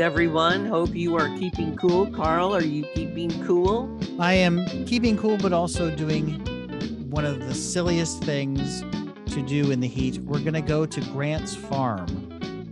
everyone? Hope you are keeping cool. Carl, are you keeping cool? I am keeping cool, but also doing one of the silliest things to do in the heat. We're going to go to Grant's Farm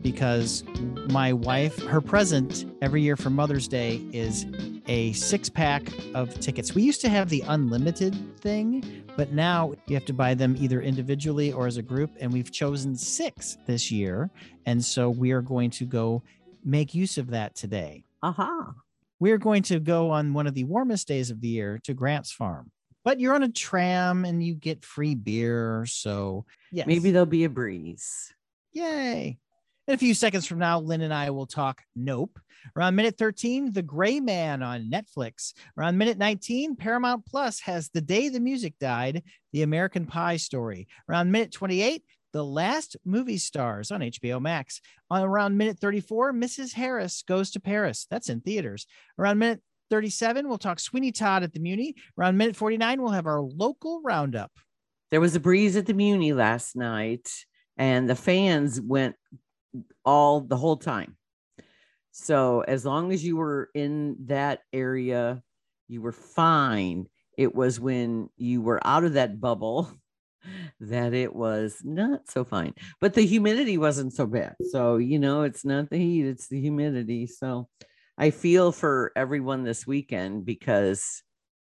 because my wife, her present every year for Mother's Day is a six pack of tickets. We used to have the unlimited thing, but now you have to buy them either individually or as a group. And we've chosen six this year. And so we are going to go make use of that today. Aha. Uh-huh. We're going to go on one of the warmest days of the year to Grant's Farm. But you're on a tram and you get free beer. So, yes. Maybe there'll be a breeze. Yay. In a few seconds from now, Lynn and I will talk Nope. Around minute 13, The Gray Man on Netflix. Around minute 19, Paramount Plus has The Day the Music Died, The American Pie Story. Around minute 28, The Last Movie Stars on HBO Max. On around minute 34, Mrs. Harris Goes to Paris. That's in theaters. Around minute 37, we'll talk Sweeney Todd at the Muni. Around minute 49, we'll have our local roundup. There was a breeze at the Muni last night, and the fans went all the whole time. So as long as you were in that area, you were fine. It was when you were out of that bubble that it was not so fine. But the humidity wasn't so bad. So, you know, it's not the heat, it's the humidity. So I feel for everyone this weekend because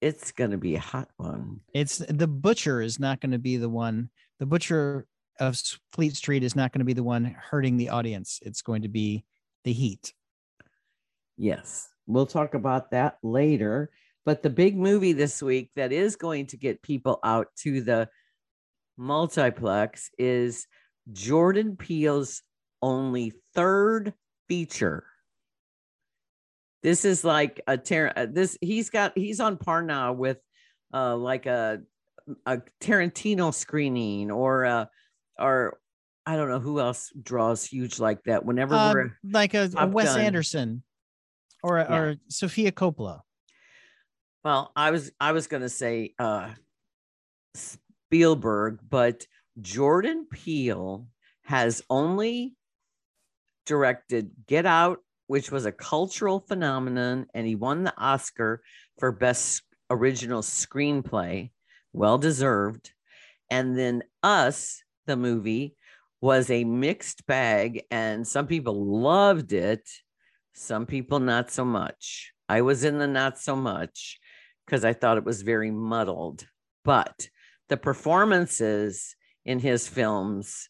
it's going to be a hot one. It's the butcher is not going to be the one. The butcher of Fleet Street is not going to be the one hurting the audience. It's going to be the heat. Yes, we'll talk about that later. But the big movie this week that is going to get people out to the multiplex is Jordan Peele's only third feature. This is like a Tar- uh, this he's got he's on par now with uh like a a Tarantino screening or a or I don't know who else draws huge like that. Whenever uh, we're like a, a Wes done. Anderson or yeah. or Sofia Coppola. Well, I was I was going to say uh Spielberg, but Jordan Peele has only directed Get Out, which was a cultural phenomenon, and he won the Oscar for Best Original Screenplay, well deserved. And then Us, the movie was a mixed bag, and some people loved it, some people not so much. I was in the not so much because I thought it was very muddled. But the performances in his films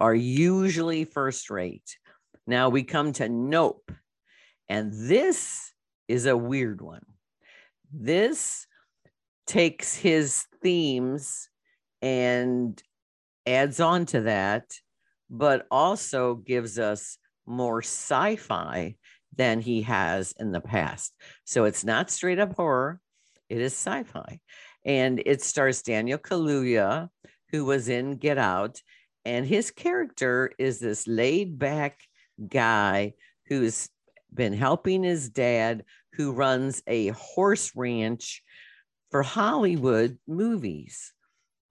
are usually first rate. Now we come to Nope, and this is a weird one. This takes his themes and adds on to that, but also gives us more sci fi than he has in the past. So it's not straight up horror, it is sci fi. And it stars Daniel Kaluuya, who was in Get Out. And his character is this laid back guy who's been helping his dad, who runs a horse ranch for Hollywood movies,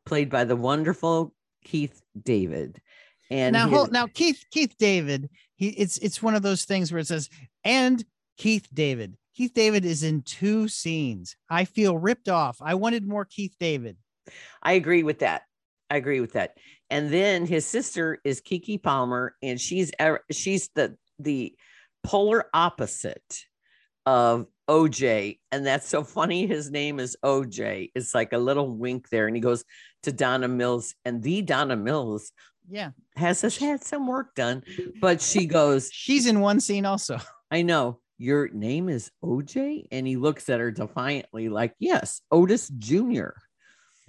played by the wonderful Keith David. And now, his, now Keith Keith David, he it's it's one of those things where it says and Keith David. Keith David is in two scenes. I feel ripped off. I wanted more Keith David. I agree with that. I agree with that. And then his sister is Keke Palmer, and she's she's the the polar opposite of OJ. And that's so funny. His name is OJ. It's like a little wink there. And he goes to Donna Mills, and the Donna Mills yeah has has had some work done but she goes she's in one scene also i know your name is oj and he looks at her defiantly like yes otis junior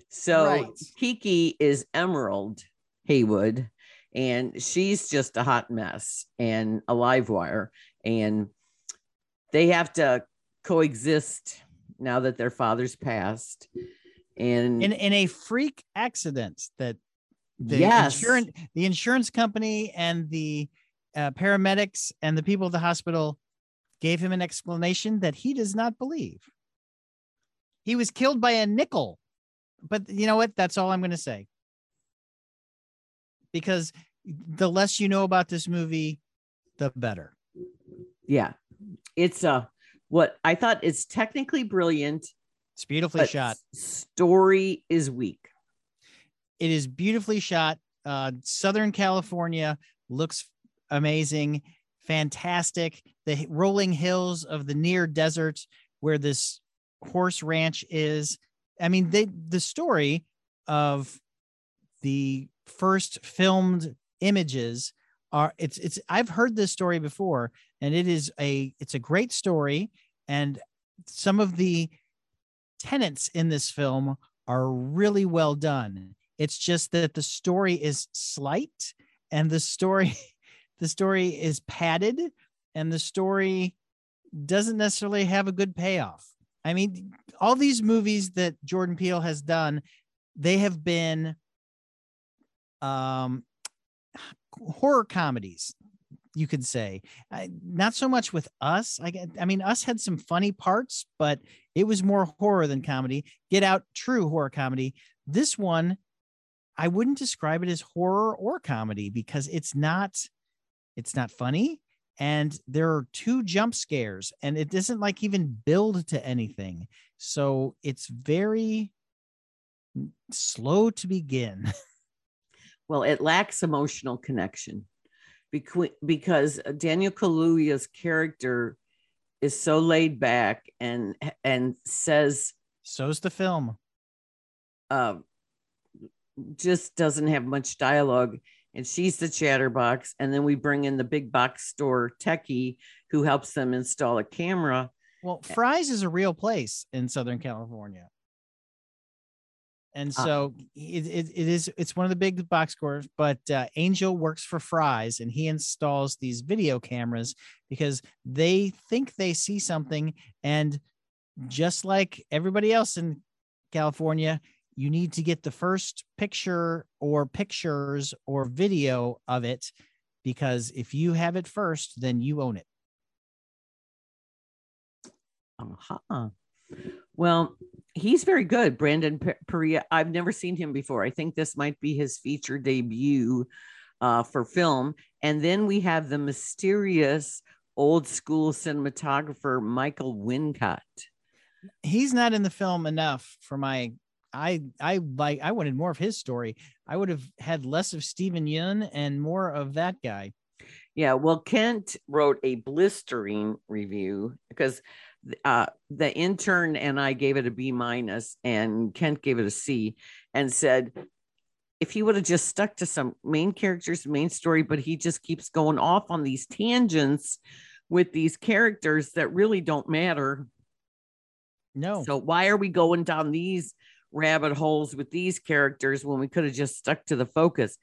so right. keke is emerald haywood and she's just a hot mess and a live wire and they have to coexist now that their father's passed and in, in a freak accident that the yes. insurance the insurance company and the uh, paramedics and the people at the hospital gave him an explanation that he does not believe he was killed by a nickel but you know what that's all i'm going to say because the less you know about this movie the better Yeah. It's uh what I thought is technically brilliant. It's beautifully shot. Story is weak. It is beautifully shot. Uh, Southern California looks amazing, fantastic. The rolling hills of the near desert where this horse ranch is. I mean, they the story of the first filmed images are it's it's I've heard this story before and it is a it's a great story and some of the tenants in this film are really well done. It's just that the story is slight and the story the story is padded and the story doesn't necessarily have a good payoff. I mean, all these movies that Jordan Peele has done, they have been um horror comedies you could say. I, not so much with us. I, I mean us had some funny parts but it was more horror than comedy. Get out true horror comedy. This one i wouldn't describe it as horror or comedy because it's not it's not funny and there are two jump scares and it doesn't like even build to anything. So it's very slow to begin. Well it lacks emotional connection because daniel kaluuya's character is so laid back and and says so's the film. Uh just doesn't have much dialogue and she's the chatterbox. And then we bring in the big box store techie who helps them install a camera. Well, Fry's is a real place in Southern California. And ah. so uh, it, it, it is it's one of the big box stores, but uh, Angel works for Fry's and he installs these video cameras because they think they see something. And just like everybody else in California, you need to get the first picture or pictures or video of it because if you have it first, then you own it. Uh-huh. Well, he's very good, Brandon Perea. I've never seen him before. I think this might be his feature debut uh, for film. And then we have the mysterious old school cinematographer Michael Wincott. He's not in the film enough for my I I like I wanted more of his story. I would have had less of Steven Yeun and more of that guy. Yeah, well, Kent wrote a blistering review because uh, the intern and I gave it a B minus, and Kent gave it a C, and said if he would have just stuck to some main characters, main story, but he just keeps going off on these tangents with these characters that really don't matter. No. So why are we going down these rabbit holes with these characters when we could have just stuck to the focus.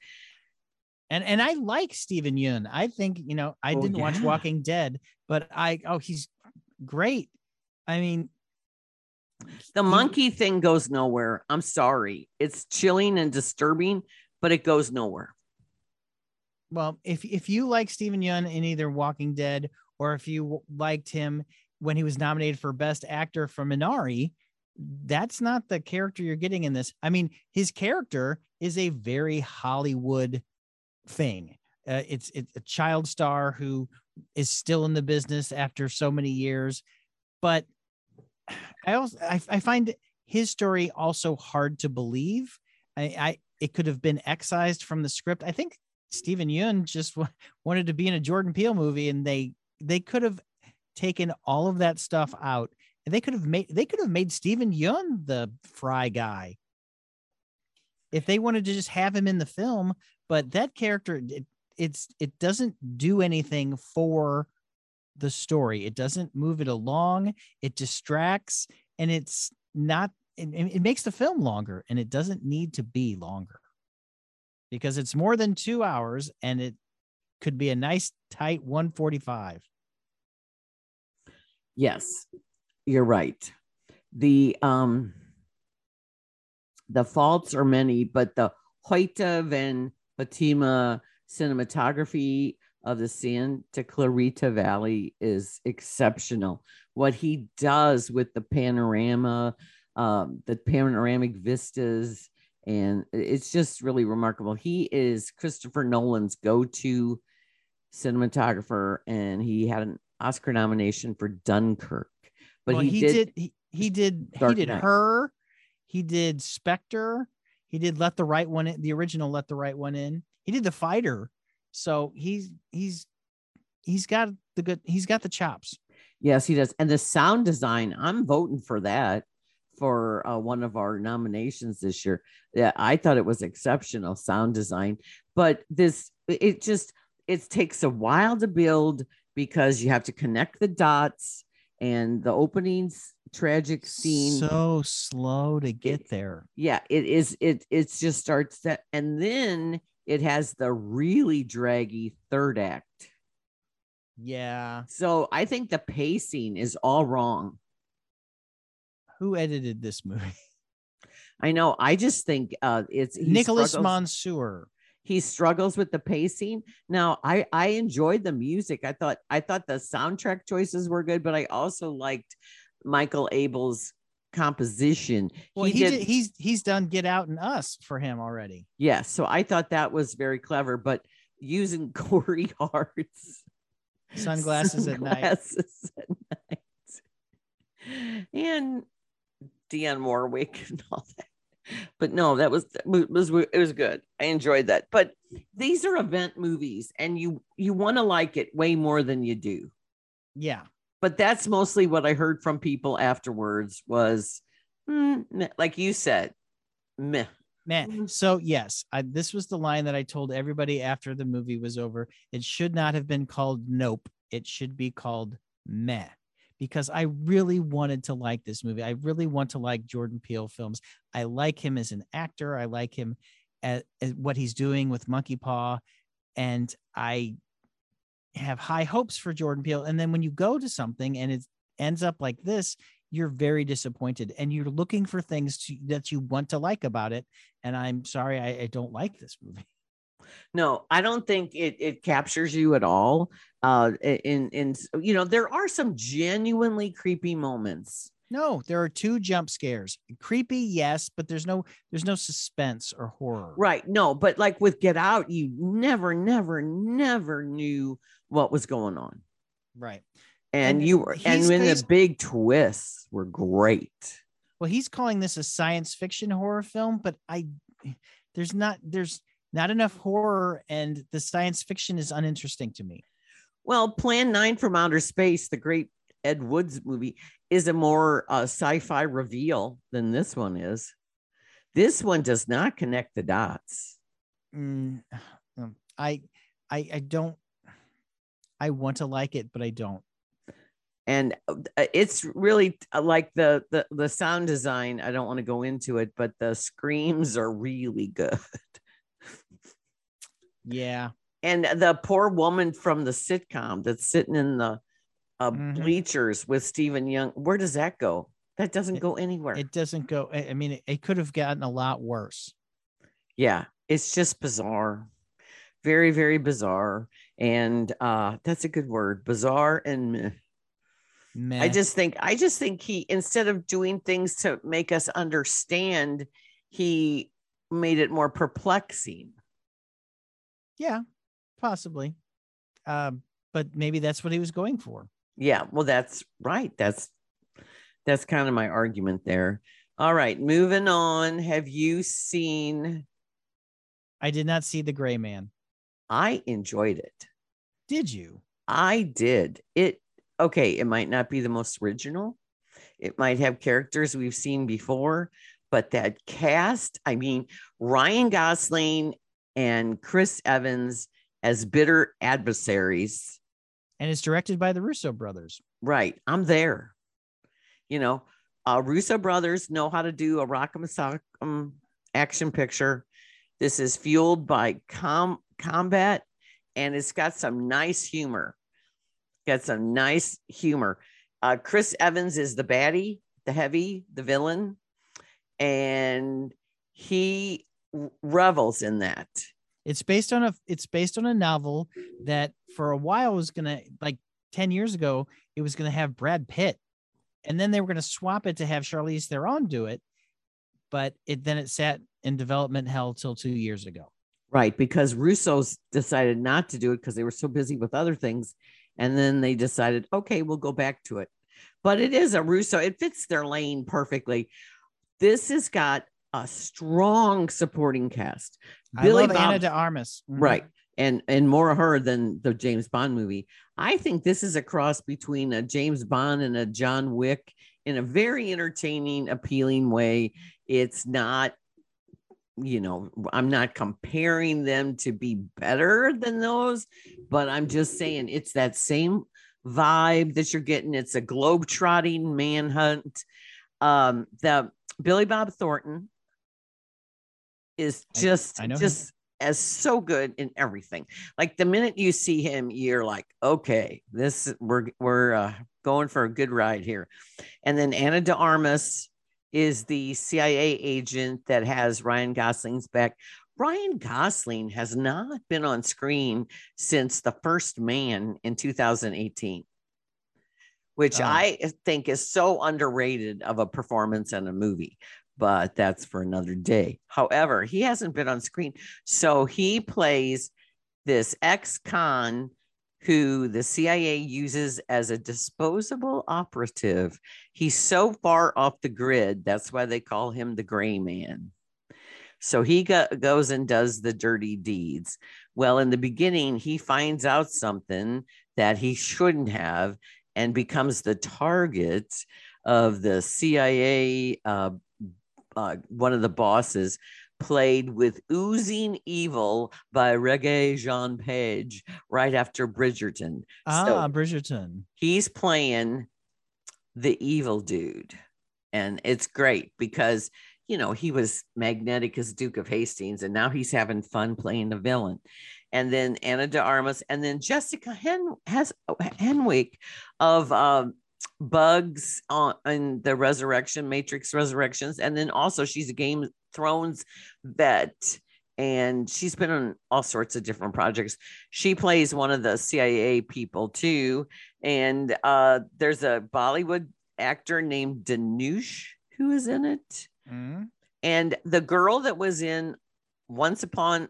And and I like Steven Yeun. I think, you know, I oh, didn't yeah. watch Walking Dead, but I oh he's great. I mean the monkey thing goes nowhere. I'm sorry. It's chilling and disturbing, but it goes nowhere. Well, if if you like Steven Yeun in either Walking Dead or if you liked him when he was nominated for Best Actor for Minari, that's not the character you're getting in this. I mean, his character is a very Hollywood thing. Uh, it's it's a child star who is still in the business after so many years, but I also I, I find his story also hard to believe. I, I it could have been excised from the script. I think Steven Yeun just w- wanted to be in a Jordan Peele movie, and they they could have taken all of that stuff out and they could have made they could have made Steven Yeun the Fry guy if they wanted to just have him in the film. But that character, it, it's it doesn't do anything for the story. It doesn't move it along. It distracts, and it's not. It, it makes the film longer, and it doesn't need to be longer because it's more than two hours, and it could be a nice tight 145. Yes, you're right. The um the faults are many, but the Hoyte van Hoytema cinematography of the Santa Clarita Valley is exceptional. What he does with the panorama, um, the panoramic vistas, and it's just really remarkable. He is Christopher Nolan's go-to cinematographer, and he had an Oscar nomination for Dunkirk, but well, he, he, did, did, he, he did Dark he did Knight. her, he did Spectre, he did Let the Right One in, the original Let the Right One in. He did the fighter. So he's he's he's got the good he's got the chops. Yes, he does. And the sound design, I'm voting for that for uh, one of our nominations this year. Yeah, I thought it was exceptional sound design, but this it just it takes a while to build because you have to connect the dots and the opening's tragic scene. So slow to get there. yeah, it is. It it just starts that, and then it has the really draggy third act. Yeah. So I think the pacing is all wrong. Who edited this movie? I know. I just think uh, it's Nicholas struggles- Monsour. He struggles with the pacing. Now, I I enjoyed the music. I thought I thought the soundtrack choices were good, but I also liked Michael Abels' composition. Well, he, did, he's he's done Get Out and Us for him already. Yes, so I thought that was very clever. But using Corey Hart's Sunglasses at night. sunglasses at night, and Dionne Warwick and all that. But no, that was was it was good. I enjoyed that. But these are event movies, and you you want to like it way more than you do. Yeah. But that's mostly what I heard from people afterwards was, mm, like you said, meh. Man, so yes, I, this was the line that I told everybody after the movie was over. It should not have been called Nope. It should be called Meh, because I really wanted to like this movie. I really want to like Jordan Peele films. I like him as an actor. I like him at, at what he's doing with Monkey Paw, and I have high hopes for Jordan Peele. And then when you go to something and it ends up like this, you're very disappointed and you're looking for things to, that you want to like about it. And I'm sorry, I, I don't like this movie. No, I don't think it it captures you at all. Uh, in in you know there are some genuinely creepy moments. No, there are two jump scares. Creepy, yes, but there's no there's no suspense or horror. Right. No, but like with Get Out, you never, never, never knew what was going on. Right. And, And you were, and when the big twists were great. Well, he's calling this a science fiction horror film, but I there's not there's not enough horror and the science fiction is uninteresting to me. Well, Plan 9 from Outer Space, the great Ed Woods movie, is a more uh, sci fi reveal than this one is. This one does not connect the dots. Mm, um, I I I don't I want to like it, but I don't. and uh, it's really uh, like the the the sound design i don't want to go into it but the screams are really good Yeah. and the poor woman from the sitcom that's sitting in the uh, Mhm. bleachers with Steven Yeun where does that go that doesn't It- go anywhere It doesn't go. I I mean, it, it could have gotten a lot worse. yeah it's just bizarre very very bizarre and uh that's a good word bizarre and meh. Meh. I just think I just think he instead of doing things to make us understand, he made it more perplexing. Yeah, possibly. Um, but maybe that's what he was going for. Yeah, well that's right. That's that's kind of my argument there. All right, moving on. Have you seen I did not see the Gray Man. I enjoyed it. Did you? I did. It okay, it might not be the most original. It might have characters we've seen before, but that cast, I mean, Ryan Gosling and Chris Evans as bitter adversaries. And it's directed by the Russo brothers. Right. I'm there. You know, uh, Russo brothers know how to do a rock'em sock'em action picture. This is fueled by com- combat and it's got some nice humor. Got some nice humor. Uh, Chris Evans is the baddie, the heavy, the villain, and he revels in that. It's based on a it's based on a novel that for a while was gonna like 10 years ago, it was gonna have Brad Pitt. And then they were gonna swap it to have Charlize Theron do it. But it then it sat in development hell till two years ago. Right, because Russo's decided not to do it because they were so busy with other things. and then they decided, okay, we'll go back to it. But it is a Russo. It fits their lane perfectly. This has got a strong supporting cast. I love Ana de Armas. Mhm. Right. And and more her than the James Bond movie. I think this is a cross between a James Bond and a John Wick in a very entertaining, appealing way. It's not, you know, I'm not comparing them to be better than those, but I'm just saying it's that same vibe that you're getting. It's a globe trotting manhunt. Um, the Billy Bob Thornton is just I, I just him. as so good in everything. Like the minute you see him, you're like, okay, this we're we're uh, going for a good ride here. And then Ana de Armas is the CIA agent that has Ryan Gosling's back. Ryan Gosling has not been on screen since The First Man in 2018, which oh. I think is so underrated of a performance in a movie, but that's for another day. However, he hasn't been on screen. So he plays this ex con who the CIA uses as a disposable operative. He's so far off the grid. That's why they call him the gray man. So he go, goes and does the dirty deeds. Well, in the beginning, he finds out something that he shouldn't have and becomes the target of the CIA, uh, uh, one of the bosses played with Oozing Evil by Regé-Jean Page right after Bridgerton. Ah, so Bridgerton. He's playing the evil dude. And it's great because, you know, he was magnetic as Duke of Hastings, and now he's having fun playing the villain. And then Ana de Armas, and then Jessica Hen- has Henwick of um, bugs on in the resurrection matrix resurrections and then also she's a game thrones vet and she's been on all sorts of different projects she plays one of the cia people too and uh there's a bollywood actor named Dhanush who is in it mm-hmm. and the girl that was in once upon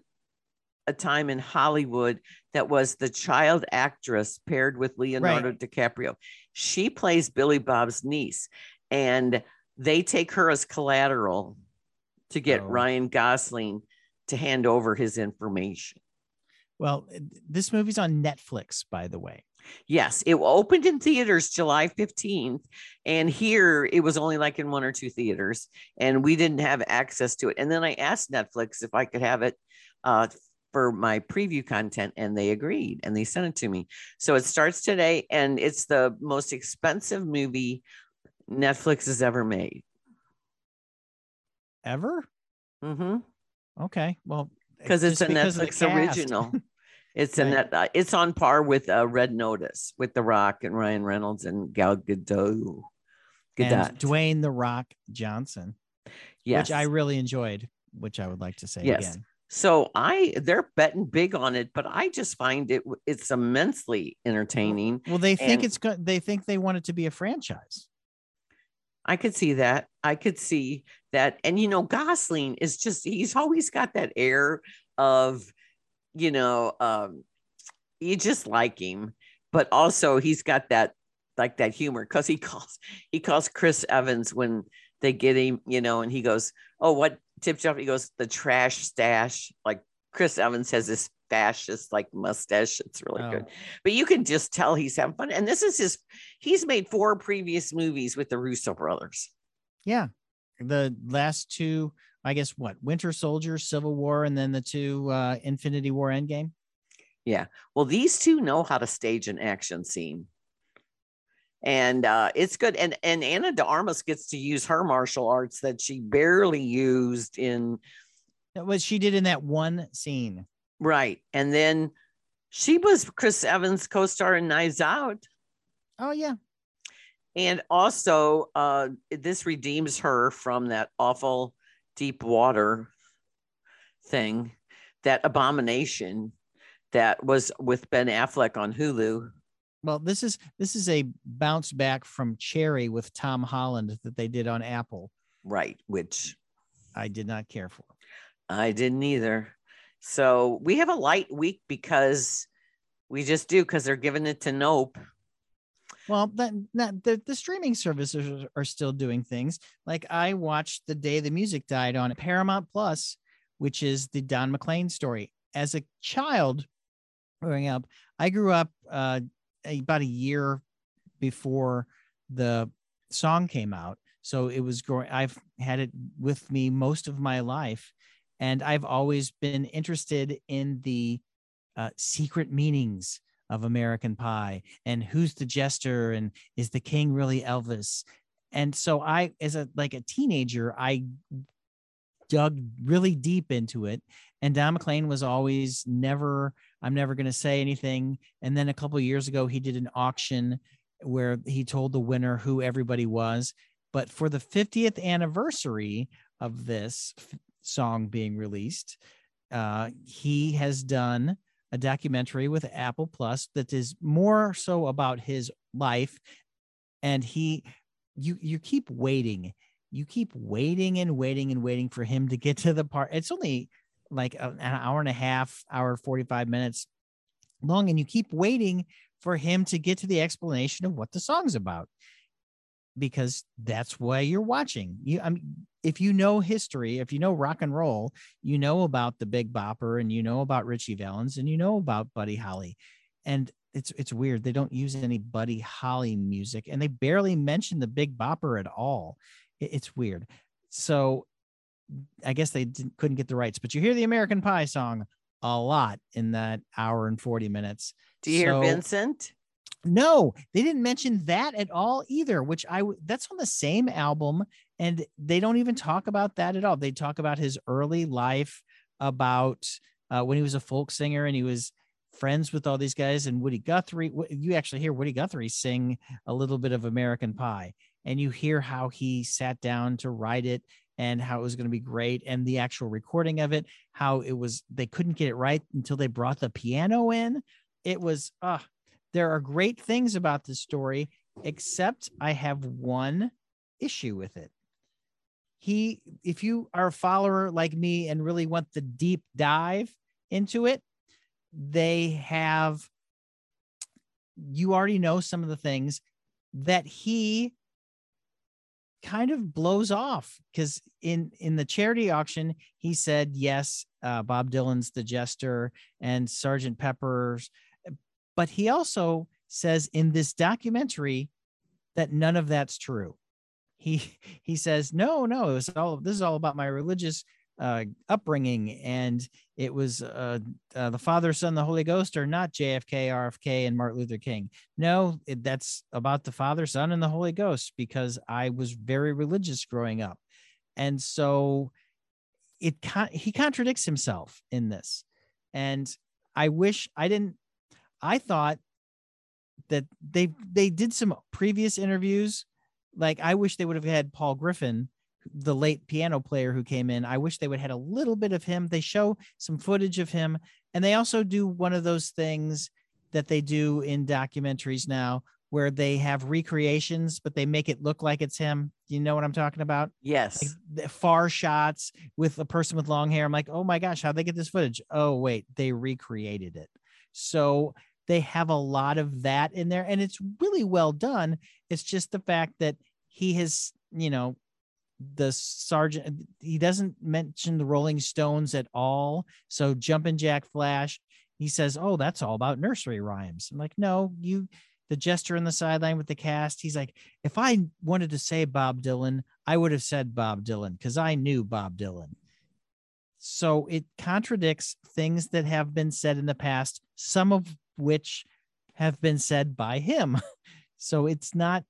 a time in hollywood that was the child actress paired with leonardo right. dicaprio she plays Billy Bob's niece, and they take her as collateral to get oh. Ryan Gosling to hand over his information. Well, this movie's on Netflix, by the way. Yes, it opened in theaters July 15th. And here it was only like in one or two theaters, and we didn't have access to it. And then I asked Netflix if I could have it uh, for my preview content and they agreed and they sent it to me. So it starts today and it's the most expensive movie Netflix has ever made. Ever? Mm-hmm. Okay. Well, because it's a Netflix original. It's a net, uh, it's on par with uh, Red Notice with The Rock and Ryan Reynolds and Gal Gadot. Gadot. And Dwayne The Rock Johnson. Yes. Which I really enjoyed, which I would like to say yes. again. So I they're betting big on it, but I just find it it's immensely entertaining. Well, they think it's good. They think they want it to be a franchise. I could see that. I could see that. And you know, Gosling is just he's always got that air of, you know, um, you just like him, but also he's got that like that humor because he calls he calls Chris Evans when they get him, you know, and he goes, Oh, what tips off. He goes, the trash stash. Like Chris Evans has this fascist like mustache. It's really oh. good. But you can just tell he's having fun. And this is his, he's made four previous movies with the Russo brothers. Yeah. The last two, I guess what, Winter Soldier, Civil War, and then the two uh Infinity War Endgame. Yeah. Well, these two know how to stage an action scene and uh, it's good. And and Ana de Armas gets to use her martial arts that she barely used in what she did in that one scene, right? And then she was Chris Evans' co-star in Knives Out. Oh yeah, and also uh, this redeems her from that awful deep water thing, that abomination that was with Ben Affleck on Hulu well, this is this is a bounce back from Cherry with Tom Holland that they did on Apple. Right, which I did not care for. I didn't either. So we have a light week because We just do because they're giving it to Nope. Well, that, that the, the streaming services are, still doing things. Like I watched the day the music died on Paramount Plus, which is the Don McLean story. As a child growing up, I grew up uh, about a year before the song came out. So it was growing. I've had it with me most of my life. And I've always been interested in the uh, secret meanings of American Pie and who's the jester and is the king really Elvis? And so I, as a like a teenager, I dug really deep into it. And Don McLean was always never, I'm never going to say anything. And then a couple years ago, he did an auction where he told the winner who everybody was. But for the 50th anniversary of this f- song being released, uh, he has done a documentary with Apple Plus that is more so about his life. And he, you, you keep waiting, you keep waiting and waiting and waiting for him to get to the part. It's only like an hour and a half, hour, 45 minutes long. And you keep waiting for him to get to the explanation of what the song's about because that's why you're watching. You, I mean, if you know history, if you know rock and roll, you know about the Big Bopper and you know about Ritchie Valens and you know about Buddy Holly, and it's it's weird they don't use any Buddy Holly music and they barely mention the Big Bopper at all. It, it's weird. So I guess they couldn't get the rights, but you hear the American Pie song a lot in that hour and 40 minutes. Do you So- hear Vincent? no, they didn't mention that at all either, which I that's on the same album and they don't even talk about that at all. They talk about his early life about uh, when he was a folk singer and he was friends with all these guys and Woody Guthrie. You actually hear Woody Guthrie sing a little bit of American Pie and you hear how he sat down to write it and how it was going to be great and the actual recording of it, how it was they couldn't get it right until they brought the piano in. It was uh there are great things about this story, except I have one issue with it. He, if you are a follower like me and really want the deep dive into it, they have, you already know some of the things that he kind of blows off because in in the charity auction he said yes uh, bob dylan's the jester and sergeant pepper's but he also says in this documentary that none of that's true. He he says no no it was all this is all about my religious uh upbringing and it was uh, uh the father son the holy ghost are not jfk rfk and martin luther king. No it, that's about the father son and the holy ghost because i was very religious growing up. And so it con- he contradicts himself in this. And i wish i didn't I thought that they they did some previous interviews. Like I wish they would have had Paul Griffin, the late piano player who came in. I wish they would had a little bit of him. They show some footage of him, and they also do one of those things that they do in documentaries now where they have recreations, but they make it look like it's him. Do you know what I'm talking about? Yes. like the far shots with a person with long hair. I'm like, oh my gosh, how'd they get this footage? Oh, wait, they recreated it. So they have a lot of that in there, and it's really well done. It's just the fact that he has, you know, the sergeant, he doesn't mention the Rolling Stones at all. So Jumpin' Jack Flash, he says, Oh, that's all about nursery rhymes. I'm like, no, you the jester in the sideline with the cast. He's like, if I wanted to say Bob Dylan, I would have said Bob Dylan because I knew Bob Dylan. So it contradicts things that have been said in the past, some of which have been said by him. So it's not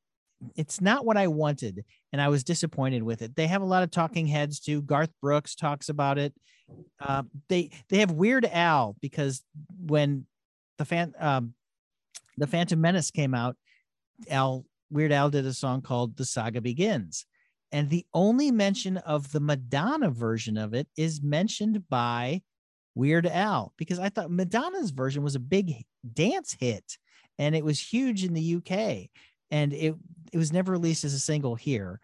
it's not what I wanted, and I was disappointed with it. They have a lot of talking heads too. Garth Brooks talks about it. Uh, they they have Weird Al because when the fan um, the Phantom Menace came out, Al Weird Al did a song called "The Saga Begins," and the only mention of the Madonna version of it is mentioned by Weird Al because I thought Madonna's version was a big dance hit and it was huge in the UK and it it was never released as a single here.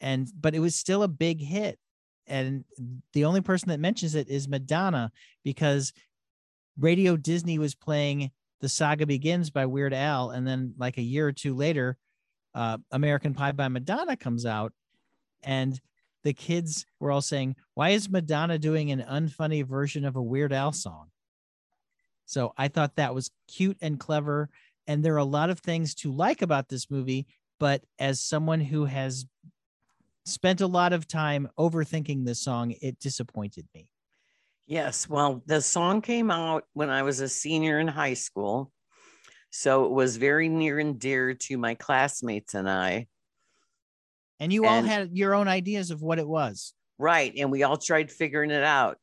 And but it was still a big hit. And the only person that mentions it is Madonna because Radio Disney was playing The Saga Begins by Weird Al, and then like a year or two later, uh, American Pie by Madonna comes out, and the kids were all saying, "Why is Madonna doing an unfunny version of a Weird Al song?" So I thought that was cute and clever, and there are a lot of things to like about this movie. But as someone who has spent a lot of time overthinking this song, it disappointed me. Yes. Well, the song came out when I was a senior in high school. So it was very near and dear to my classmates and I. And you all had your own ideas of what it was. Right. And we all tried figuring it out.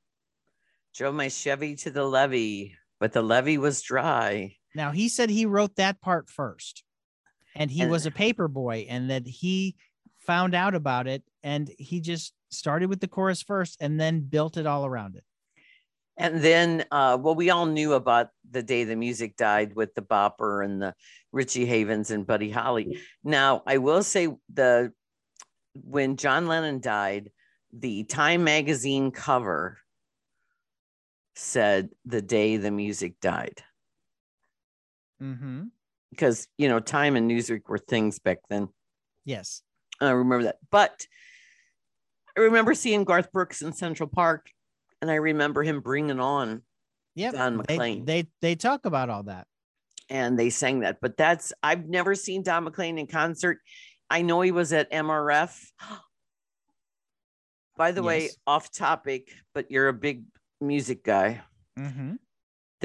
Drove my Chevy to the levee, but the levee was dry. Now he said he wrote that part first. And he and, was a paper boy and that he found out about it and he just started with the chorus first and then built it all around it. And then, uh, well, we all knew about the day the music died with the Bopper and the Richie Havens and Buddy Holly. Now, I will say the when John Lennon died, the Time magazine cover said the day the music died. Mm-hmm. Because you know, Time and Newsweek were things back then. Yes, I remember that. But I remember seeing Garth Brooks in Central Park and I remember him bringing on yeah, Don McLean. They, they they talk about all that, and they sang that. But that's I've never seen Don McLean in concert. I know he was at MRF. By the yes. way, off topic, but you're a big music guy. Mm-hmm.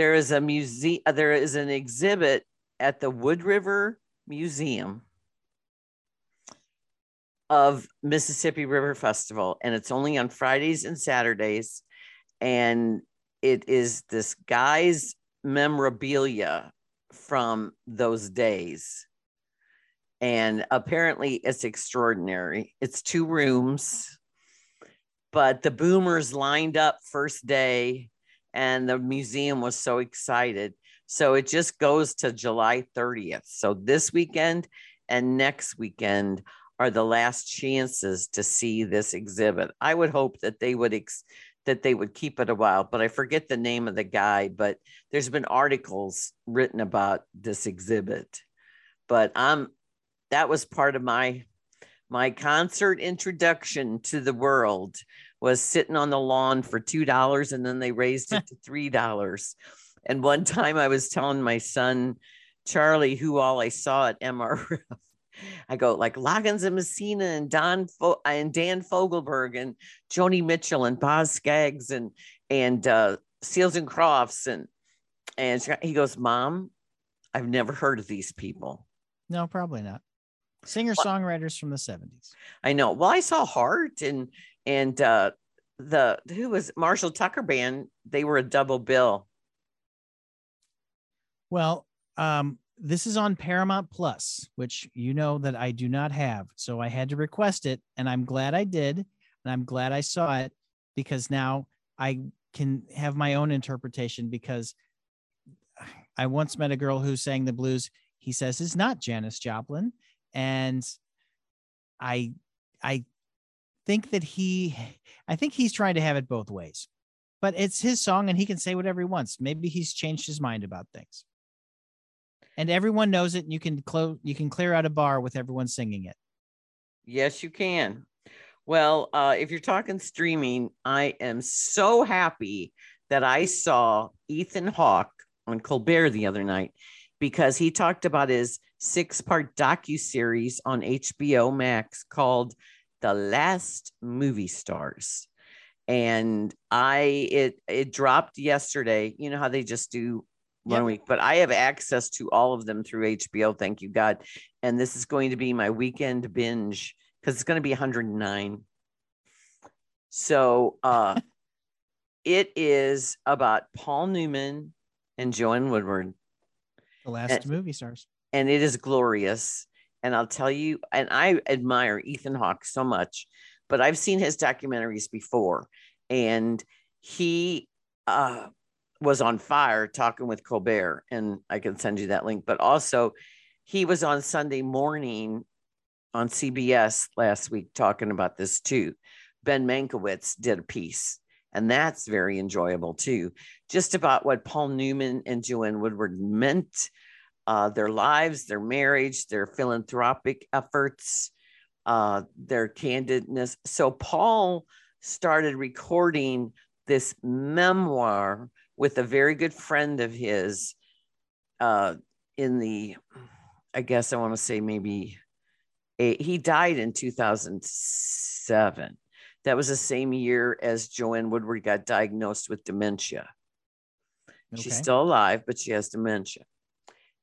There is a museum. Uh, there is an exhibit at the Wood River Museum of Mississippi River Festival, and it's only on Fridays and Saturdays and it is this guy's memorabilia from those days. And apparently it's extraordinary. It's two rooms, but the boomers lined up first day and the museum was so excited. So it just goes to July 30th. So this weekend and next weekend are the last chances to see this exhibit. I would hope that they would ex- that they would keep it a while, but I forget the name of the guy. But there's been articles written about this exhibit. But um, that was part of my my concert introduction to the world was sitting on the lawn for two dollars, and then they raised it to three dollars. And one time I was telling my son Charlie who all I saw at MRF I go like Loggins and Messina and Don Fo- and Dan Fogelberg and Joni Mitchell and Boz Scaggs and and uh, Seals and Crofts and and he goes, Mom, I've never heard of these people. No, probably not. Singer songwriters from the 70s. I know. Well, I saw Heart and and uh the who was Marshall Tucker band, they were a double bill. Well, um, this is on Paramount Plus, which you know that I do not have. So I had to request it, and I'm glad I did. And I'm glad I saw it because now I can have my own interpretation. Because I once met a girl who sang the blues. He says it's not Janis Joplin, and I, I think that he, I think he's trying to have it both ways. But it's his song, and he can say whatever he wants. Maybe he's changed his mind about things and everyone knows it and you can close you can clear out a bar with everyone singing it yes you can well uh, if you're talking streaming i am so happy that i saw ethan hawke on colbert the other night because he talked about his six part docu-series on hbo max called the last movie stars and i it it dropped yesterday you know how they just do one yep. week, but I have access to all of them through HBO. Thank you, God. And this is going to be my weekend binge because it's going to be 109. So uh, it is about Paul Newman and Joanne Woodward. The last and, movie stars. And it is glorious. And I'll tell you, and I admire Ethan Hawke so much, but I've seen his documentaries before. And he uh was on fire talking with Colbert, and I can send you that link. But also, he was on Sunday morning on CBS last week talking about this too. Ben Mankiewicz did a piece, And that's very enjoyable too. Just about what Paul Newman and Joanne Woodward meant, uh, their lives, their marriage, their philanthropic efforts, uh, their candidness. So Paul started recording this memoir with a very good friend of his uh, in the, I guess I want to say maybe eight, he died in 2007. That was the same year as Joanne Woodward got diagnosed with dementia. Okay. She's still alive, but she has dementia.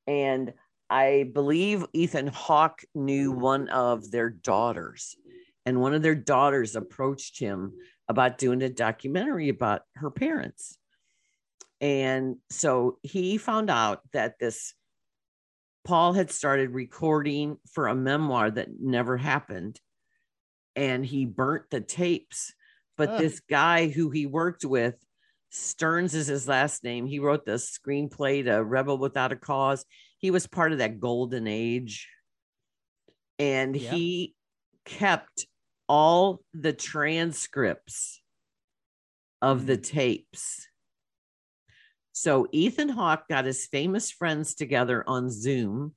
And I believe Ethan Hawke knew hmm. one of their daughters, and one of their daughters approached him about doing a documentary about her parents. And so he found out that this Paul had started recording for a memoir that never happened and he burnt the tapes. But this guy who he worked with, Stearns is his last name. He wrote the screenplay to Rebel Without a Cause. He was part of that golden age. And yep. he kept all the transcripts of the mm. tapes. So Ethan Hawke got his famous friends together on Zoom,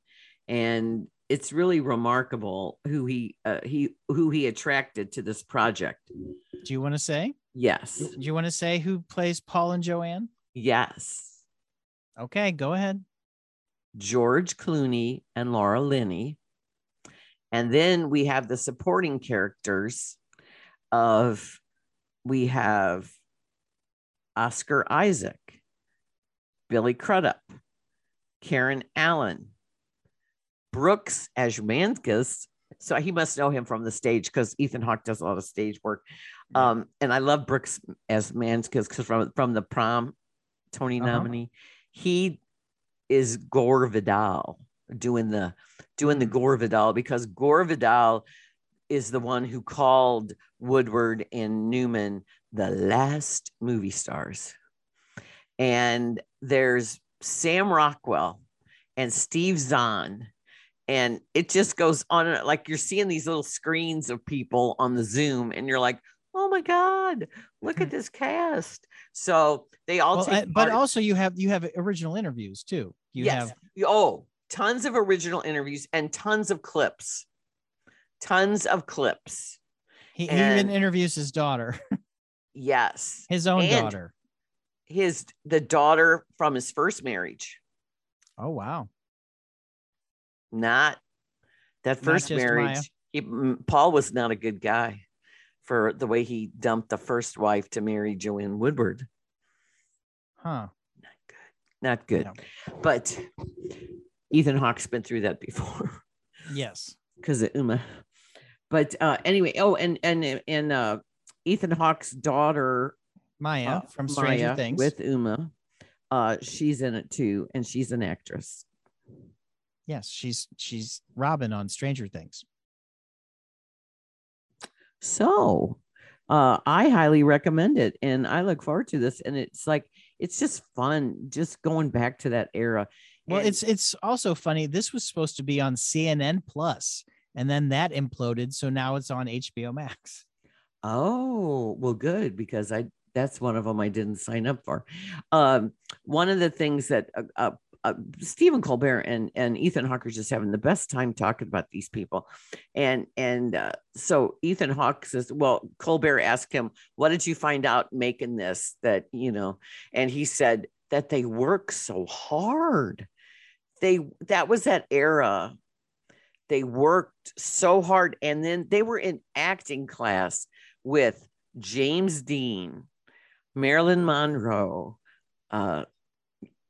and it's really remarkable who he uh, he who he attracted to this project. Do you want to say? Yes. Do you want to say who plays Paul and Joanne? Yes. Okay, go ahead. George Clooney and Laura Linney. And then we have the supporting characters of we have Oscar Isaac, Billy Crudup, Karen Allen, Brooks Ashmanskas. So he must know him from the stage because Ethan Hawke does a lot of stage work. Um, and I love Brooks Ashmanskas because from, from the prom Tony uh-huh. nominee, he is Gore Vidal doing the doing the Gore Vidal because Gore Vidal is the one who called Woodward and Newman the last movie stars. And there's Sam Rockwell and Steve Zahn. And it just goes on like you're seeing these little screens of people on the Zoom, and you're like, oh my God, look at this cast. So they all well, But also you have you have original interviews too. You yes. have oh tons of original interviews and tons of clips. Tons of clips. He, he even interviews his daughter. yes. His own and daughter. His the daughter from his first marriage. Oh wow. Not that first not marriage. He, mm, Paul was not a good guy for the way he dumped the first wife to marry Joanne Woodward. Huh. Not good. Not good. No. But Ethan Hawke's been through that before. Yes. Because of Uma. But uh anyway, oh, and and and uh Ethan Hawke's daughter Maya uh, from Stranger Maya, Things with Uma. Uh she's in it too, and she's an actress. Yes, she's she's Robin on Stranger Things. So uh, I highly recommend it and I look forward to this. And it's like, it's just fun just going back to that era. Well, and- it's it's also funny. This was supposed to be on CNN Plus, and then that imploded. So now it's on HBO Max. Oh, well, good because I that's one of them I didn't sign up for. Um, one of the things that uh, uh, uh, Stephen Colbert and and Ethan Hawke are just having the best time talking about these people, and and uh, so Ethan Hawke says, well, Colbert asked him, "What did you find out making this?" That you know, and he said that they work so hard. They that was that era. They worked so hard, and then they were in acting class with James Dean, Marilyn Monroe, uh,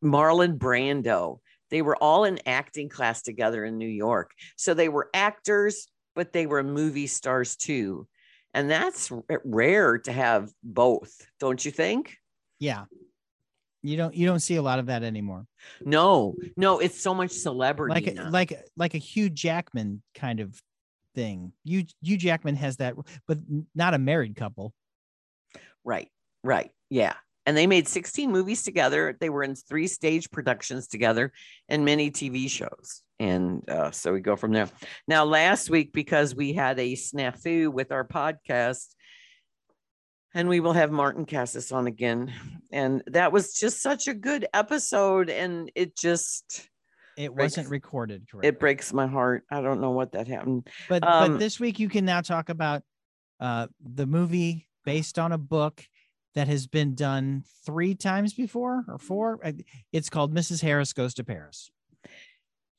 Marlon Brando. They were all in acting class together in New York. So they were actors, but they were movie stars too. And that's rare to have both, don't you think? Yeah. You don't you don't see a lot of that anymore. No, no, it's so much celebrity. Like a, like like a Hugh Jackman kind of thing. Hugh Hugh Jackman has that, but not a married couple. Right, right, yeah and they made 16 movies together. They were in three stage productions together and many TV shows. And uh, so we go from there. Now, last week, because we had a snafu with our podcast, and we will have Martin Cassis on again. And that was just such a good episode. And it just It Breaks- wasn't recorded correctly. it breaks my heart. I don't know what that happened. But Um, but this week you can now talk about uh the movie based on a book that has been done three times before or mm-hmm. four. It's called Mrs. Harris Goes to Paris.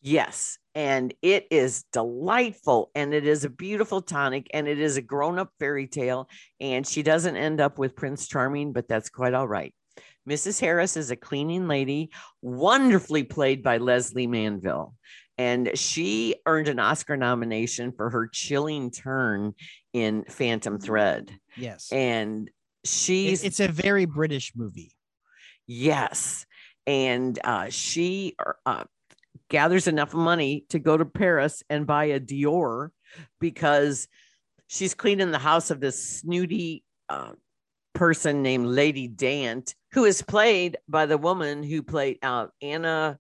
Yes. And it is delightful and it is a beautiful tonic and it is a grown up fairy tale. And she doesn't end up with Prince Charming, but that's quite all right. Mrs. Harris is a cleaning lady, wonderfully played by Lesley Manville. And she earned an Oscar nomination for her chilling turn in Phantom Thread. Yes. And she's it's a very British movie. Yes. And uh, she uh, gathers enough money to go to Paris and buy a Dior because she's cleaning the house of this snooty uh, person named Lady Dant, who is played by the woman who played uh, Anna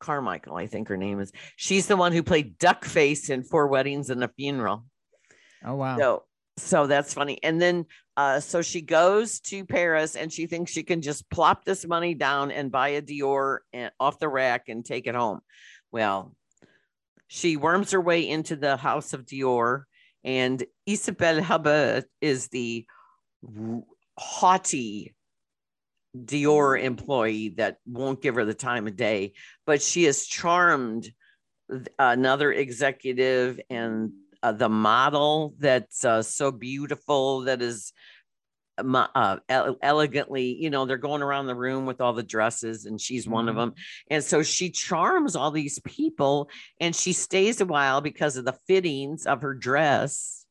Carmichael, I think her name is. She's the one who played Duckface in Four Weddings and a Funeral. Oh wow. So so that's funny. And then uh so she goes to Paris and she thinks she can just plop this money down and buy a Dior and, off the rack and take it home. Well, she worms her way into the house of Dior and Isabelle Huppert is the haughty Dior employee that won't give her the time of day, but she has charmed another executive and uh, the model that's uh, so beautiful that is uh, elegantly, you know, they're going around the room with all the dresses, and she's one of Mhm. them. And so she charms all these people, and she stays a while because of the fittings of her dress.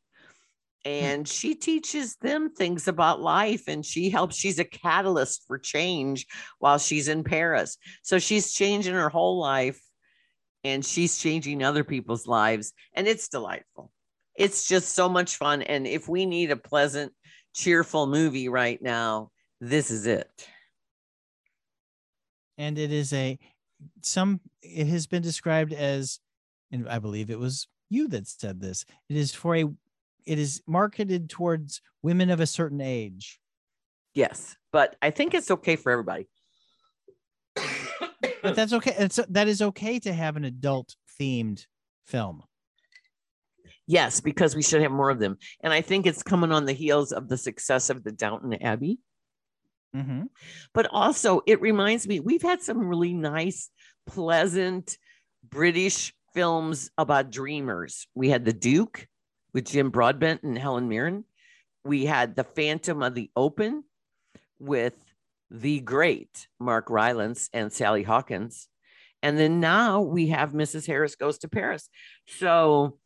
And she teaches them things about life, and she helps. She's a catalyst for change while she's in Paris. So she's changing her whole life and she's changing other people's lives and it's delightful. It's just so much fun and if we need a pleasant cheerful movie right now this is it. And it is a some it has been described as and i believe it was you that said this it is for a it is marketed towards women of a certain age. Yes but i think it's okay for everybody but that's okay. It's that is okay to have an adult themed film. Yes because we should have more of them. And i think it's coming on the heels of the success of the downton abbey. Mm-hmm. but also it reminds me we've had some really nice pleasant british films about dreamers. We had the duke with jim broadbent and helen mirren. We had the phantom of the open with the great mark rylance and sally hawkins and then now we have mrs harris goes to paris so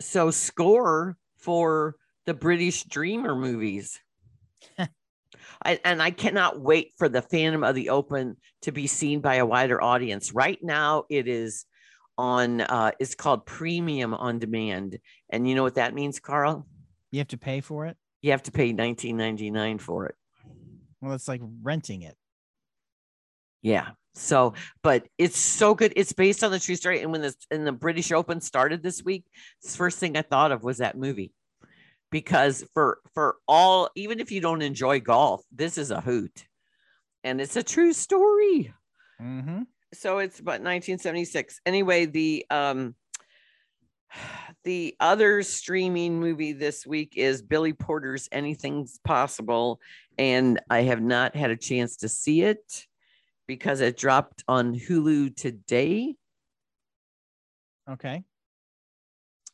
so score for the british dreamer movies I, and I cannot wait for the Phantom of the Open to be seen by a wider audience. Right now, it is on. Uh, it's called Premium on Demand, and you know what that means, Carl? you have to pay for it You have to pay nineteen ninety nine for it. Well it's like renting it Yeah. So, but it's so good. It's based on the true story. And when this and the British Open started this week, the first thing I thought of was that movie. Because for for all, even if you don't enjoy golf, this is a hoot. And it's a true story. mm-hmm. so it's about 1976 anyway the um the other streaming movie this week is billy porter's anything's possible and i have not had a chance to see it because it dropped on hulu today. Okay.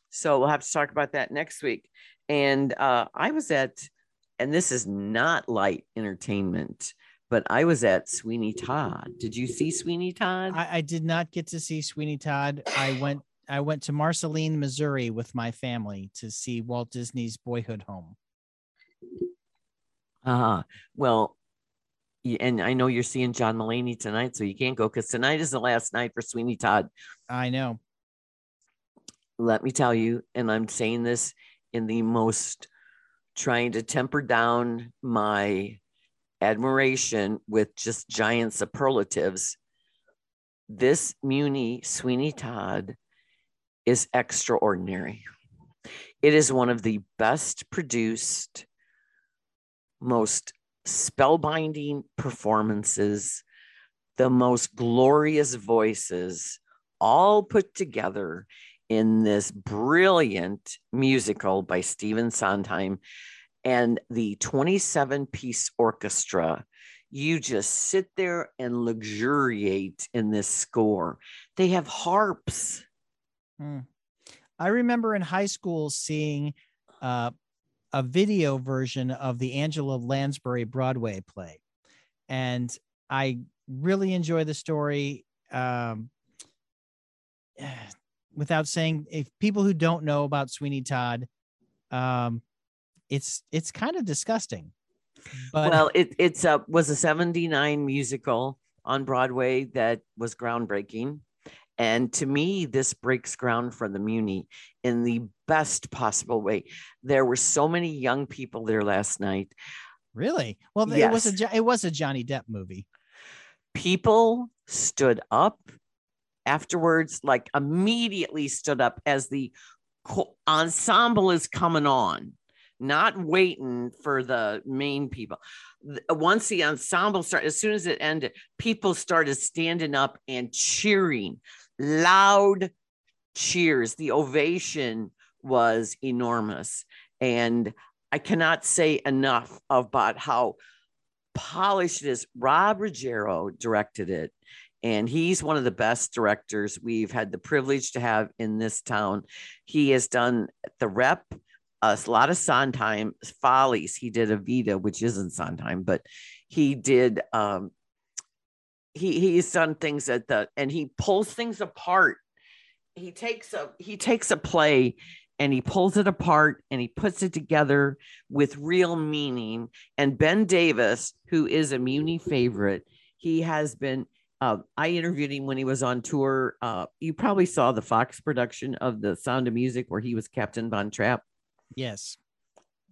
So we'll have to talk about that next week. And uh i was at and this is not light entertainment but i was at sweeney todd. Did you see sweeney todd? I, I did not get to see sweeney todd. I went i went to marceline missouri with my family to see walt disney's boyhood home Uh, well, and I know you're seeing John Mulaney tonight, so you can't go because tonight is the last night for Sweeney Todd. i know Let me tell you, and I'm saying this in the most trying to temper down my admiration with just giant superlatives. This Muny Sweeney Todd is extraordinary. It is one of the best produced, most spellbinding performances, the most glorious voices, all put together in this brilliant musical by Stephen Sondheim and the 27 piece orchestra. You just sit there and luxuriate in this score. They have harps. Hmm. I remember in high school seeing uh, a video version of the Angela Lansbury Broadway play. And I really enjoy the story. Um, without saying, if people who don't know about Sweeney Todd, um, it's it's kind of disgusting. But well, it it's a was a '79 musical on Broadway that was groundbreaking. And to me, this breaks ground for the Muny in the best possible way. There were so many young people there last night. Really? Well, yes. it was a it was a Johnny Depp movie. People stood up afterwards, like immediately stood up as the ensemble is coming on, not waiting for the main people. Once the ensemble started, as soon as it ended, people started standing up and cheering loud cheers. The ovation was enormous. And I cannot say enough about how polished it is. Rob Ruggiero directed it, and he's one of the best directors we've had the privilege to have in this town. He has done the rep, a lot of Sondheim follies. He did Evita, which isn't Sondheim, but he did um, he he's done things at the and he pulls things apart. He takes a he takes a play and he pulls it apart and he puts it together with real meaning. And ben davis who is a muny favorite he has been uh, i interviewed him when he was on tour. Uh, you probably saw the fox production of the sound of music where he was captain von trapp. Yes.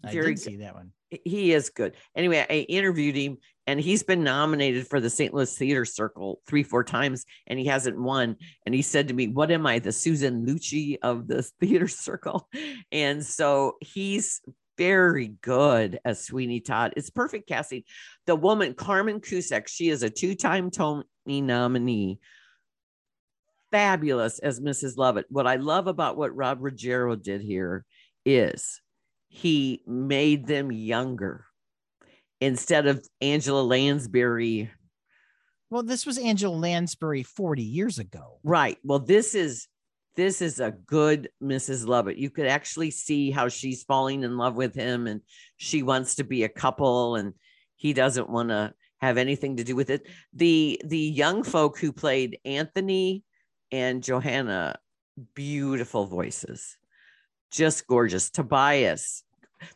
I Very did see that one. He is good. Anyway, I interviewed him and he's been nominated for the St. Louis Theater Circle three, four times, and he hasn't won. And he said to me, What am I, the Susan Lucci of the theater circle? And so he's very good as Sweeney Todd. It's perfect casting. The woman, Carmen Cusack, she is a two time Tony nominee. Fabulous as Mrs. Lovett. What I love about what Rob Ruggiero did here is he made them younger instead of Angela Lansbury. Well, this was Angela Lansbury 40 years ago. Right. Well, this is this is a good Mrs. Lovett. You could actually see how she's falling in love with him and she wants to be a couple and he doesn't want to have anything to do with it. The the young folk who played Anthony and Johanna, beautiful voices just gorgeous. Tobias,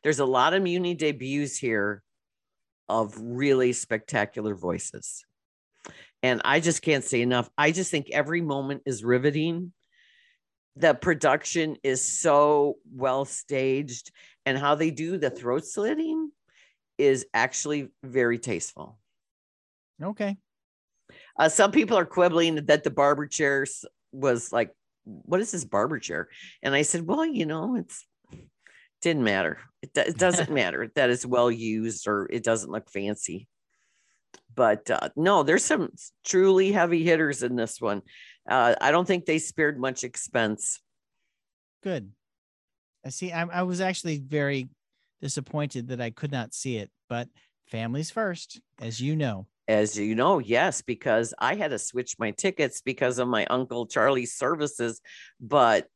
there's a lot of Muny debuts here of really spectacular voices. And I just can't say enough. I just think every moment is riveting. The production is so well staged, and how they do the throat slitting is actually very tasteful. Okay. Uh, some people are quibbling that the barber chair was like what is this barber chair? And I said, well, you know, it's didn't matter. It, it doesn't matter that it's well used or it doesn't look fancy. But uh, no, there's some truly heavy hitters in this one. Uh, I don't think they spared much expense. Good. I see. I, I was actually very disappointed that I could not see it, but families first, as you know. As you know, yes, because I had to switch my tickets because of my uncle Charlie's services, but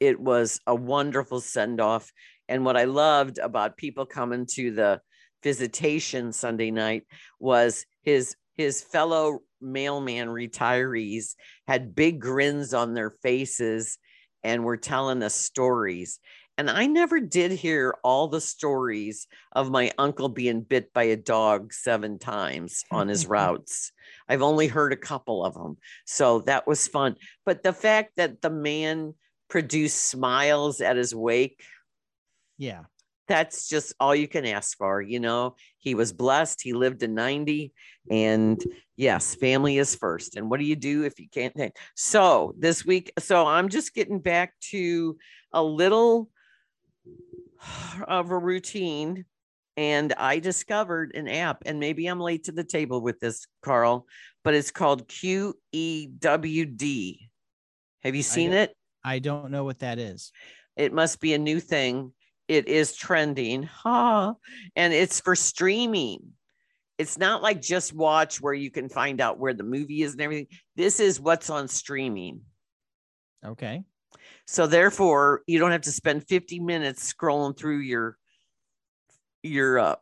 it was a wonderful send off. And what I loved about people coming to the visitation Sunday night was his his fellow mailman retirees had big grins on their faces and were telling us stories. And I never did hear all the stories of my uncle being bit by a dog seven times on his routes. I've only heard a couple of them. So that was fun. But the fact that the man produced smiles at his wake. Yeah. That's just all you can ask for. You know, he was blessed. He lived to 90. And yes, family is first. And what do you do if you can't? So this week, so I'm just getting back to a little of a routine and I discovered an app, and maybe I'm late to the table with this, Carl, but it's called QEWD. Have you seen it? I don't know what that is. It must be a new thing. It is trending. Ha. And it's for streaming. It's not like just watch where you can find out where the movie is and everything. This is what's on streaming. Okay. So therefore, you don't have to spend 50 minutes scrolling through your your uh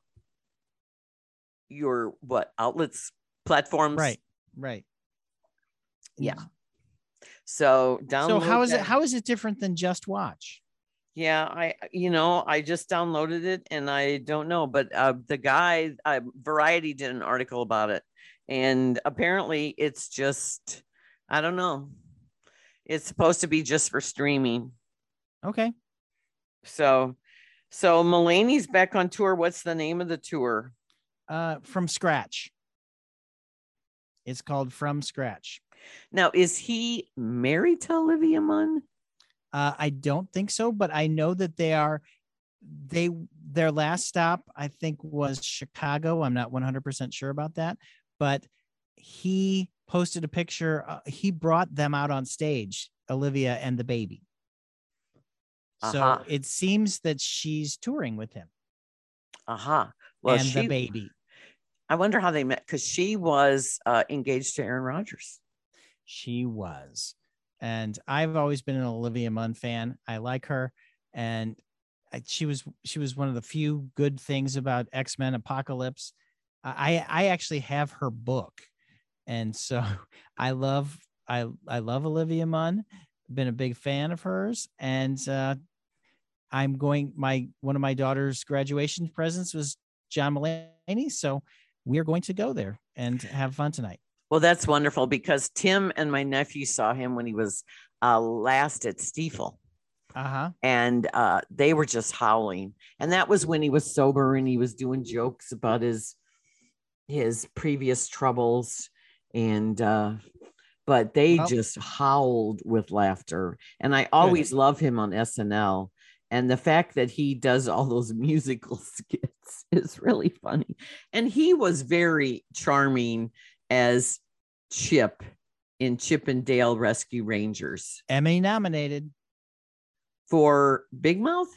your what outlets platforms Right. Right. yeah so download So how is it how is it different than just watch? yeah i you know i just downloaded it and i don't know but uh the guy uh, variety did an article about it and apparently it's just i don't know it's supposed to be just for streaming Okay. so so Mulaney's back on tour what's the name of the tour Uh from scratch. It's called From Scratch. Now is he married to olivia munn Uh, I don't think so, but I know that they are. They their last stop, I think, was Chicago. I'm not 100 percent sure about that, but he posted a picture. Uh, he brought them out on stage, Olivia and the baby. So Uh-huh. it seems that she's touring with him uh-huh well and she the baby. I wonder how they met because she was uh, engaged to Aaron Rodgers. She was. And I've always been an Olivia Munn fan. I like her. And I, she was she was one of the few good things about X-Men Apocalypse. I I actually have her book. And so I love I I love Olivia Munn. Been a big fan of hers and uh I'm going my one of my daughter's graduation presents was John Mulaney, so we're going to go there and have fun tonight. Well, that's wonderful because Tim and my nephew saw him when he was uh, last at Stifel, Uh-huh. and uh, they were just howling. And that was when he was sober and he was doing jokes about his his previous troubles, and uh, but they Well- just howled with laughter. And I always love him on SNL. And the fact that he does all those musical skits is really funny. And he was very charming as Chip in Chip and Dale Rescue Rangers Emmy nominated. for Big Mouth.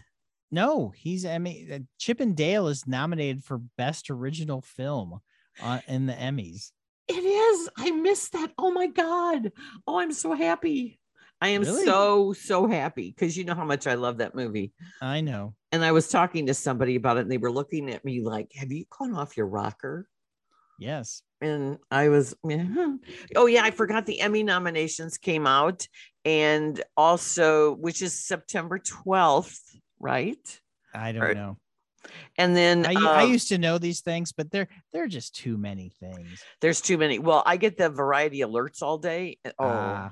No, he's Emmy. uh, Chip and Dale is nominated for Best Original Film on, in the Emmys. It is. I missed that. Oh my God. Oh, I'm so happy. I am Really? so, so happy because you know how much I love that movie. I know. And I was talking to somebody about it and they were looking at me like, Have you gone off your rocker? Yes. and I was, oh yeah, I forgot the Emmy nominations came out, and also which is September twelfth, right? I don't Or- know. And then I, I um, used to know these things, but there there are just too many things. there's too many. Well, I get the variety alerts all day. Oh, Ah.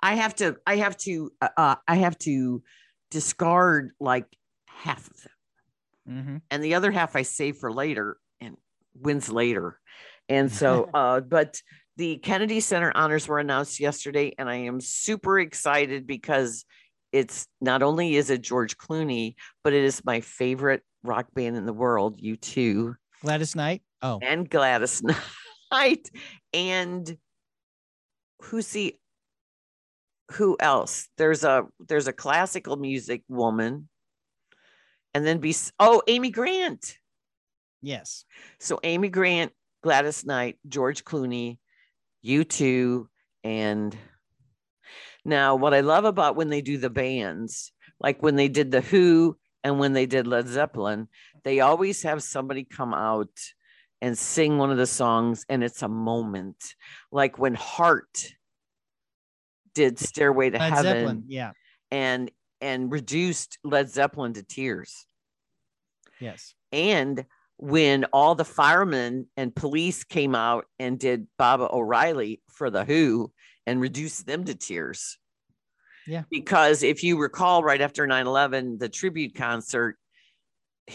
I have to, I have to, uh, uh, I have to discard like half of them, Mhm. and the other half I save for later wins later. And so, uh, but the Kennedy Center honors were announced yesterday, and I am super excited because it's not only is it George Clooney, but it is my favorite rock band in the world, U2, Gladys Knight. Oh, and Gladys Knight, and who's the who else? There's a there's a classical music woman, and then be oh Amy Grant. Yes. So Amy Grant, Gladys Knight, George Clooney, U2, and now what I love about when they do the bands, like when they did the Who and when they did Led Zeppelin, they always have somebody come out and sing one of the songs, and it's a moment. Like when Heart did Stairway to Led Heaven Zeppelin. Yeah. and and reduced Led Zeppelin to tears. Yes. And when all the firemen and police came out and did Baba O'Riley for the Who and reduced them to tears. Yeah. Because if you recall, right after 9 11, the tribute concert,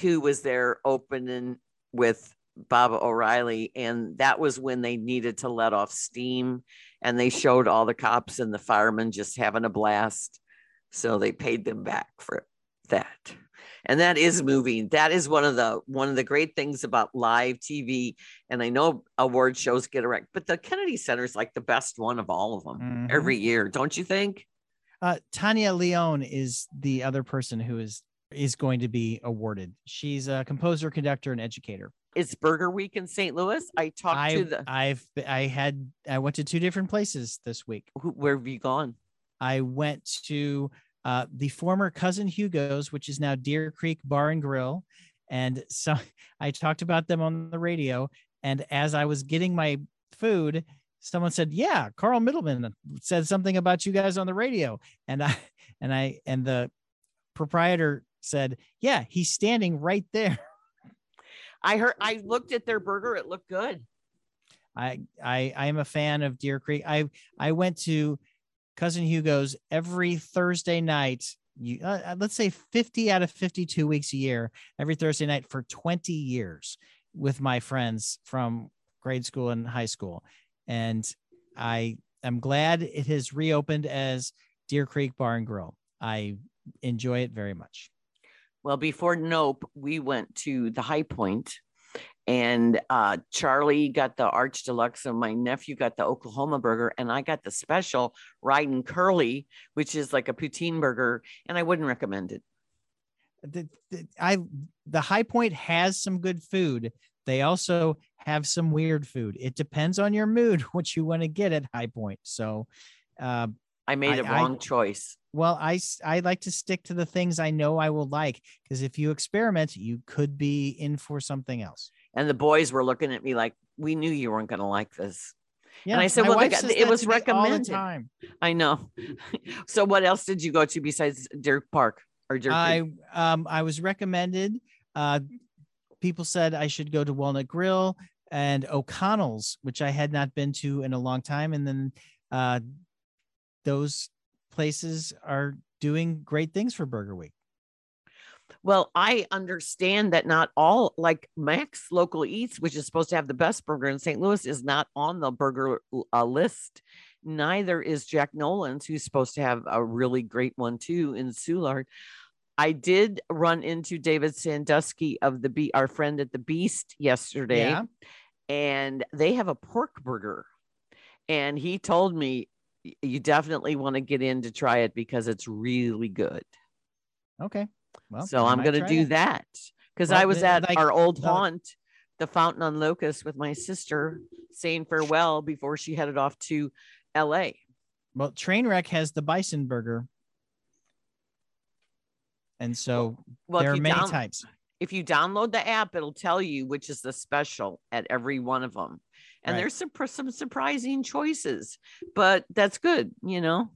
Who was there opening with Baba O'Riley? And that was when they needed to let off steam. And they showed all the cops and the firemen just having a blast. So they paid them back for that. And that is moving. That is one of the one of the great things about live TV. And I know award shows get erect, but the Kennedy Center is like the best one of all of them Mhm. every year, don't you think? Uh, Tania León is the other person who is is going to be awarded. She's a composer, conductor, and educator. It's Burger Week in St. Louis. I talked I to the I've I had I went to two different places this week. where have you gone? I went to uh, the former cousin Hugo's, which is now Deer Creek Bar and Grill, and so I talked about them on the radio. And as I was getting my food, someone said, "Yeah, Carl Middleman said something about you guys on the radio," and I and I and the proprietor said, "Yeah, he's standing right there." I heard I looked at their burger, it looked good. I I I am a fan of Deer Creek. I I went to cousin Hugo's every Thursday night. You uh, uh, let's say 50 out of 52 weeks a year, every Thursday night for 20 years with my friends from grade school and high school. And I am glad it has reopened as Deer Creek Bar and Grill. I enjoy it very much. Well, before Nope, we went to the High Point, and uh, Charlie got the Arch Deluxe, and my nephew got the Oklahoma burger, and I got the special Riding Curly, which is like a poutine burger, and I wouldn't recommend it. the, the- I the High Point has some good food. They also have some weird food. It depends on your mood what you want to get at High Point. So, uh, I made I- a I- wrong choice. well, I I like to stick to the things I know I will like because if you experiment, you could be in for something else. And the boys were looking at me like, "We knew you weren't going to like this." Yeah, and I said, well, it was to me all the recommended. time. I know. so, what else did you go to besides Deer Park or Deer I um I was recommended. Uh, people said I should go to Walnut Grill and O'Connell's, which I had not been to in a long time, and then uh, those places are doing great things for Burger Week. Well, I understand that not all, like Mac's Local Eats, which is supposed to have the best burger in St. Louis, is not on the burger uh, list. Neither is Jack Nolan's, who's supposed to have a really great one too in Soulard. I did run into David Sandusky of the Be our friend at the Beast yesterday, Yeah. and they have a pork burger. And he told me you definitely want to get in to try it because it's really good Okay. Well, so I'm going to do that. that because Well, I was at like, our old haunt, the Fountain on Locust, with my sister saying farewell before she headed off to LA. Well, Trainwreck has the bison burger. And so Well, there are many down- types. if you download the app, it'll tell you which is the special at every one of them. And Right. there's some some surprising choices, but that's good, you know.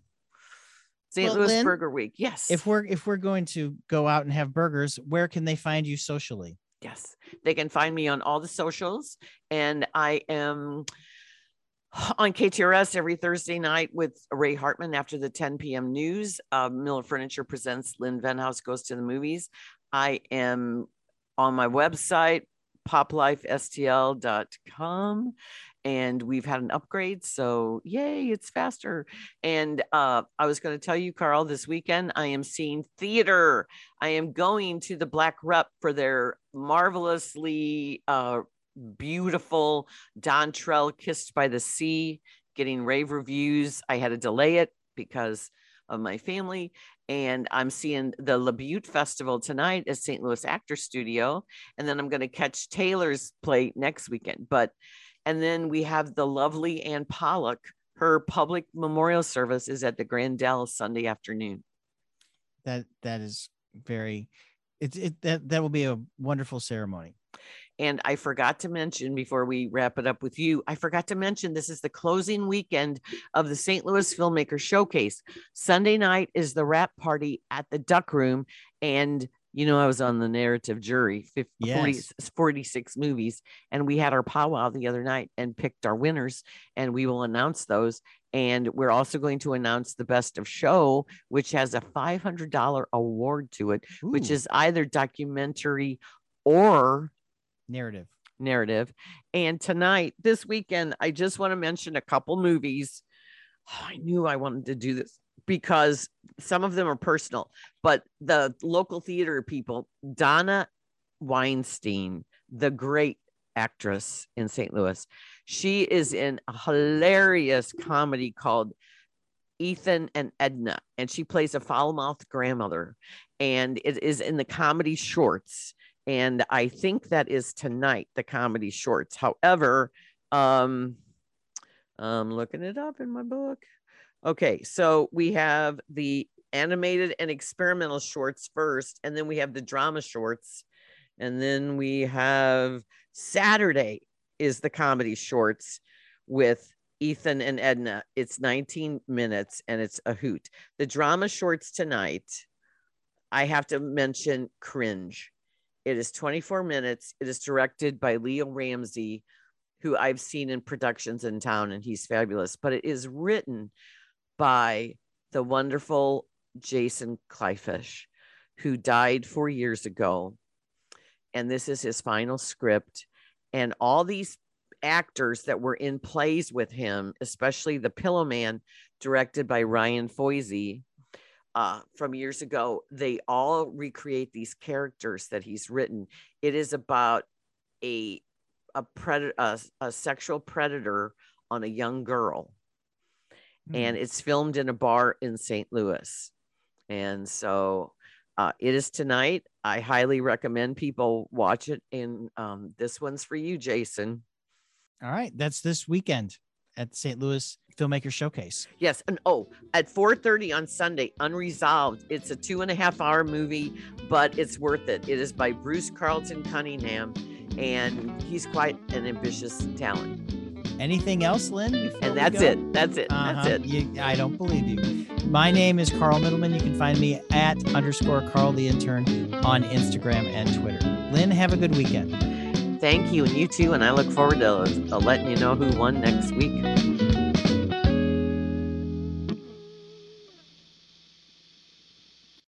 St. Well, Louis Lynn, Burger Week, yes. If we're if we're going to go out and have burgers, where can they find you socially? Yes, they can find me on all the socials, and I am on KTRS every Thursday night with Ray Hartman after the 10 p.m. news. Uh, Miller Furniture presents Lynn Venhaus goes to the movies. I am on my website, poplifestl.com. And we've had an upgrade. So, yay, it's faster. And uh, I was going to tell you, Carl, this weekend I am seeing theater. I am going to the Black Rep for their marvelously uh, beautiful Dontrell Kissed by the Sea, getting rave reviews. I had to delay it because of my family. And I'm seeing the LaBute Festival tonight at St. Louis Actor Studio. And then I'm going to catch Taylor's play next weekend. But, and then we have the lovely Ann Pollock. Her public memorial service is at the Grand Grandel Sunday afternoon. That that is very it, it that that will be a wonderful ceremony. And I forgot to mention before we wrap it up with you, I forgot to mention this is the closing weekend of the St. Louis Filmmaker Showcase. Sunday night is the wrap party at the Duck Room. And, you know, I was on the narrative jury, 50, 40 46 movies, and we had our powwow the other night and picked our winners, and we will announce those. And we're also going to announce the best of show, which has a $500 award to it, which is either documentary or narrative. narrative. And tonight, this weekend, I just want to mention a couple movies. Oh, I knew I wanted to do this because some of them are personal, but the local theater people, Donna Weinstein, the great actress in St. Louis, she is in a hilarious comedy called Ethan and Edna, and she plays a foul mouthed grandmother, and it is in the comedy shorts. And I think that is tonight, the comedy shorts. However, um, I'm looking it up in my book. Okay, so we have the animated and experimental shorts first, and then we have the drama shorts, and then we have Saturday is the comedy shorts with Ethan and Edna. It's 19 minutes and it's a hoot. The drama shorts tonight, I have to mention Cringe. It is 24 minutes. It is directed by Leo Ramsey, who I've seen in productions in town, and he's fabulous. But it is written by the wonderful Jason Kleefisch, who died four years ago. And this is his final script. And all these actors that were in plays with him, especially The Pillowman, directed by Ryan Foizey uh, from years ago, they all recreate these characters that he's written. It is about a a predator, a, a sexual predator on a young girl, mm. and it's filmed in a bar in St. Louis. And so uh, it is tonight. I highly recommend people watch it. And um, this one's for you, Jason. All right. That's this weekend at St. Louis Filmmaker Showcase. Yes. And oh, at 4:30 on Sunday, Unresolved. It's a two and a half hour movie, but it's worth it. It is by Bruce Carlton Cunningham, and he's quite an ambitious talent. Anything else, Lynn? And that's it. That's it. Uh-huh. That's it. You, I don't believe you. My name is Carl Middleman. You can find me at underscore Carl the intern on Instagram and Twitter. Lynn, have a good weekend. Thank you, and you too. And I look forward to uh, letting you know who won next week.